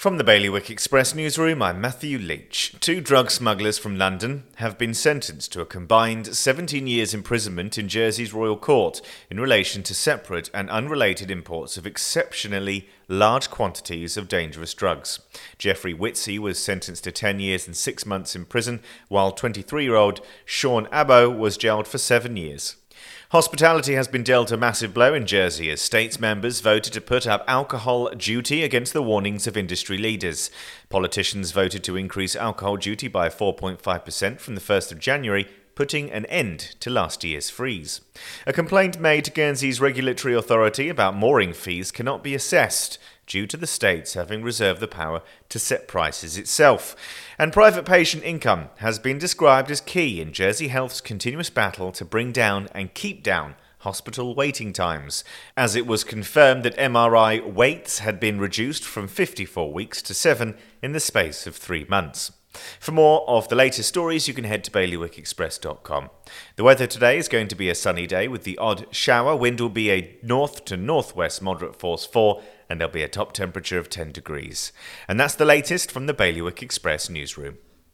From the Bailiwick Express newsroom, I'm Matthew Leach. Two drug smugglers from London have been sentenced to a combined 17 years imprisonment in Jersey's Royal Court in relation to separate and unrelated imports of exceptionally large quantities of dangerous drugs. Jeffrey Whitsey was sentenced to 10 years and 6 months in prison, while 23 year old Sean Abbo was jailed for 7 years. Hospitality has been dealt a massive blow in Jersey as states members voted to put up alcohol duty against the warnings of industry leaders. Politicians voted to increase alcohol duty by 4.5% from the 1st of January, putting an end to last year's freeze. A complaint made to Guernsey's regulatory authority about mooring fees cannot be assessed due to the states having reserved the power to set prices itself. And private patient income has been described as key in Jersey Health's continuous battle to bring down and keep down hospital waiting times, as it was confirmed that MRI waits had been reduced from 54 weeks to 7 in the space of three months. For more of the latest stories, you can head to bailiwickexpress.com. The weather today is going to be a sunny day with the odd shower. Wind will be a north to northwest moderate force 4, and there'll be a top temperature of 10 degrees. And that's the latest from the Bailiwick Express newsroom.